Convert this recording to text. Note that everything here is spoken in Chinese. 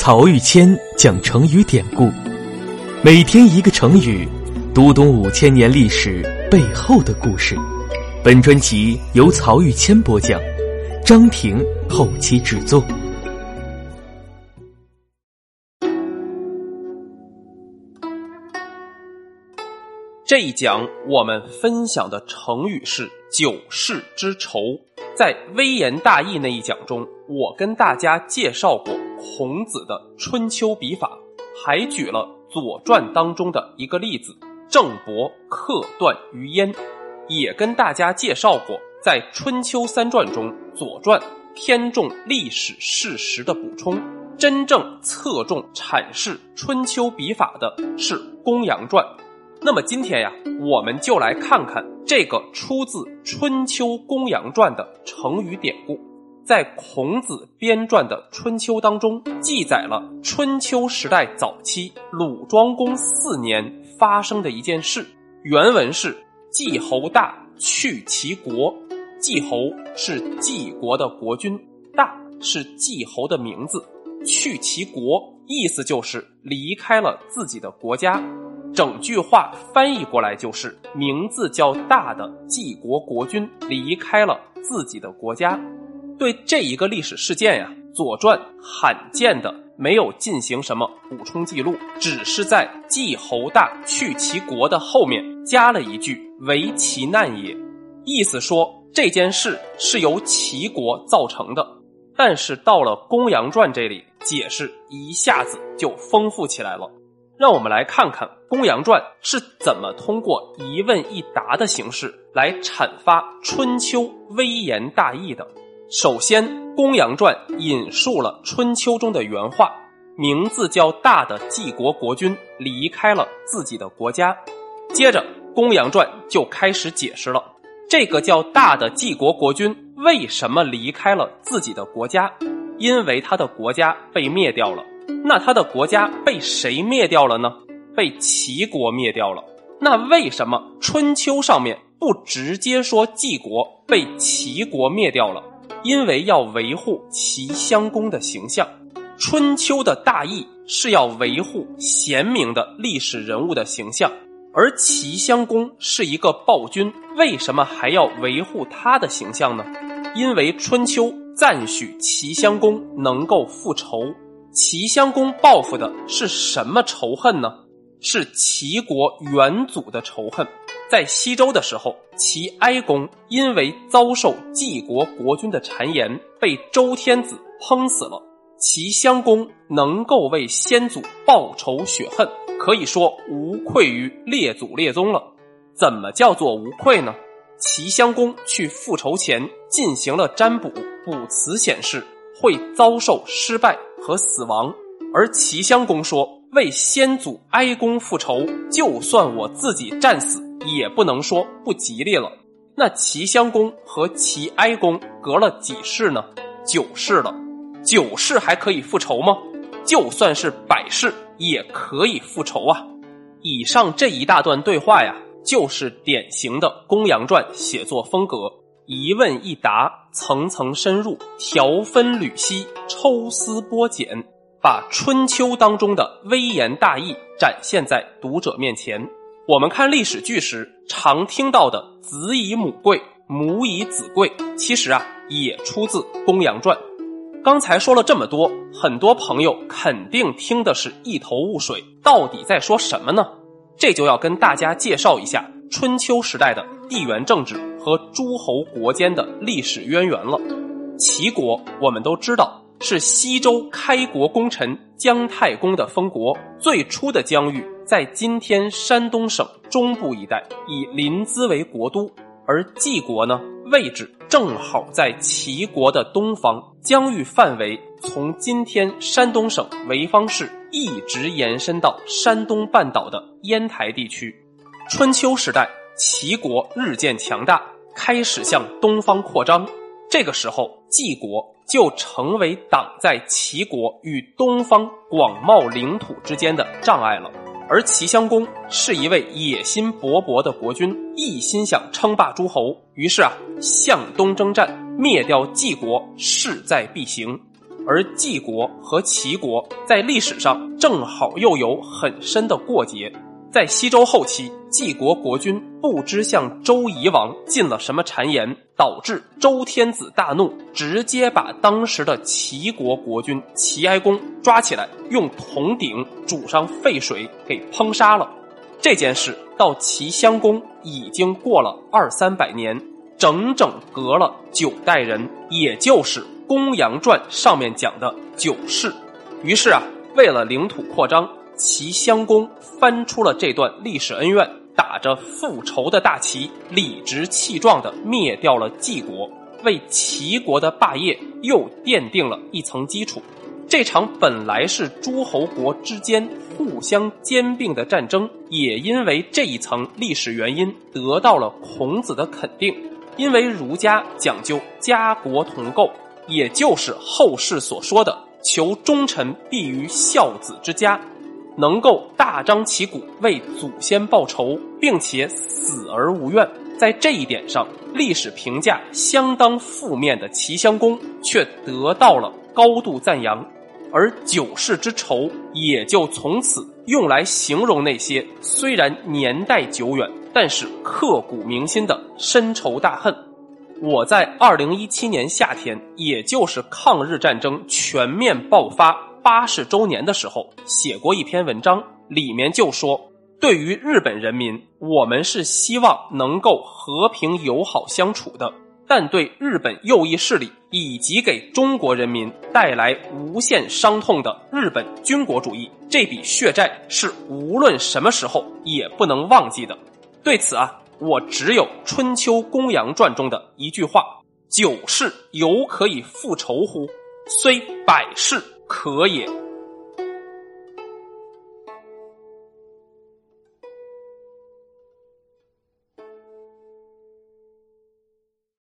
曹玉谦讲成语典故，每天一个成语，读懂五千年历史背后的故事。本专辑由曹玉谦播讲，张婷后期制作。这一讲我们分享的成语是“九世之仇”。在微言大义那一讲中，我跟大家介绍过孔子的春秋笔法，还举了《左传》当中的一个例子：郑伯克段于鄢。也跟大家介绍过，在春秋三传中，《左传》偏重历史事实的补充，真正侧重阐释春秋笔法的是《公羊传》。那么今天呀，我们就来看看这个出自《春秋公羊传》的成语典故。在孔子编撰的《春秋》当中，记载了春秋时代早期鲁庄公四年发生的一件事。原文是：“季侯大去其国。”季侯是季国的国君，大是季侯的名字。去其国，意思就是离开了自己的国家。整句话翻译过来就是：名字叫大的季国国君离开了自己的国家。对这一个历史事件呀，《左传》罕见的没有进行什么补充记录，只是在“季侯大去其国”的后面加了一句“为其难也”，意思说这件事是由齐国造成的。但是到了《公羊传》这里，解释一下子就丰富起来了。让我们来看看《公羊传》是怎么通过一问一答的形式来阐发春秋微言大义的。首先，《公羊传》引述了春秋中的原话，名字叫大的晋国国君离开了自己的国家。接着，《公羊传》就开始解释了这个叫大的晋国国君为什么离开了自己的国家，因为他的国家被灭掉了。那他的国家被谁灭掉了呢？被齐国灭掉了。那为什么春秋上面不直接说晋国被齐国灭掉了？因为要维护齐襄公的形象。春秋的大义是要维护贤明的历史人物的形象，而齐襄公是一个暴君，为什么还要维护他的形象呢？因为春秋赞许齐襄公能够复仇。齐襄公报复的是什么仇恨呢？是齐国元祖的仇恨。在西周的时候，齐哀公因为遭受晋国国君的谗言，被周天子烹死了。齐襄公能够为先祖报仇雪恨，可以说无愧于列祖列宗了。怎么叫做无愧呢？齐襄公去复仇前进行了占卜，卜辞显示。会遭受失败和死亡，而齐襄公说：“为先祖哀公复仇，就算我自己战死，也不能说不吉利了。”那齐襄公和齐哀公隔了几世呢？九世了，九世还可以复仇吗？就算是百世也可以复仇啊！以上这一大段对话呀，就是典型的《公羊传》写作风格。一问一答，层层深入，条分缕析，抽丝剥茧，把春秋当中的微言大义展现在读者面前。我们看历史剧时常听到的“子以母贵，母以子贵”，其实啊，也出自《公羊传》。刚才说了这么多，很多朋友肯定听的是一头雾水，到底在说什么呢？这就要跟大家介绍一下春秋时代的地缘政治。和诸侯国间的历史渊源了。齐国我们都知道是西周开国功臣姜太公的封国，最初的疆域在今天山东省中部一带，以临淄为国都。而晋国呢，位置正好在齐国的东方，疆域范围从今天山东省潍坊市一直延伸到山东半岛的烟台地区。春秋时代，齐国日渐强大。开始向东方扩张，这个时候，晋国就成为挡在齐国与东方广袤领土之间的障碍了。而齐襄公是一位野心勃勃的国君，一心想称霸诸侯，于是啊，向东征战，灭掉晋国势在必行。而晋国和齐国在历史上正好又有很深的过节。在西周后期，晋国国君不知向周夷王进了什么谗言，导致周天子大怒，直接把当时的齐国国君齐哀公抓起来，用铜鼎煮上沸水给烹杀了。这件事到齐襄公已经过了二三百年，整整隔了九代人，也就是《公羊传》上面讲的九世。于是啊，为了领土扩张。齐襄公翻出了这段历史恩怨，打着复仇的大旗，理直气壮地灭掉了晋国，为齐国的霸业又奠定了一层基础。这场本来是诸侯国之间互相兼并的战争，也因为这一层历史原因得到了孔子的肯定。因为儒家讲究家国同构，也就是后世所说的“求忠臣必于孝子之家”。能够大张旗鼓为祖先报仇，并且死而无怨，在这一点上，历史评价相当负面的齐襄公却得到了高度赞扬，而九世之仇也就从此用来形容那些虽然年代久远，但是刻骨铭心的深仇大恨。我在二零一七年夏天，也就是抗日战争全面爆发。八十周年的时候，写过一篇文章，里面就说，对于日本人民，我们是希望能够和平友好相处的；但对日本右翼势力以及给中国人民带来无限伤痛的日本军国主义，这笔血债是无论什么时候也不能忘记的。对此啊，我只有《春秋公羊传》中的一句话：“九世犹可以复仇乎？虽百世。”可也。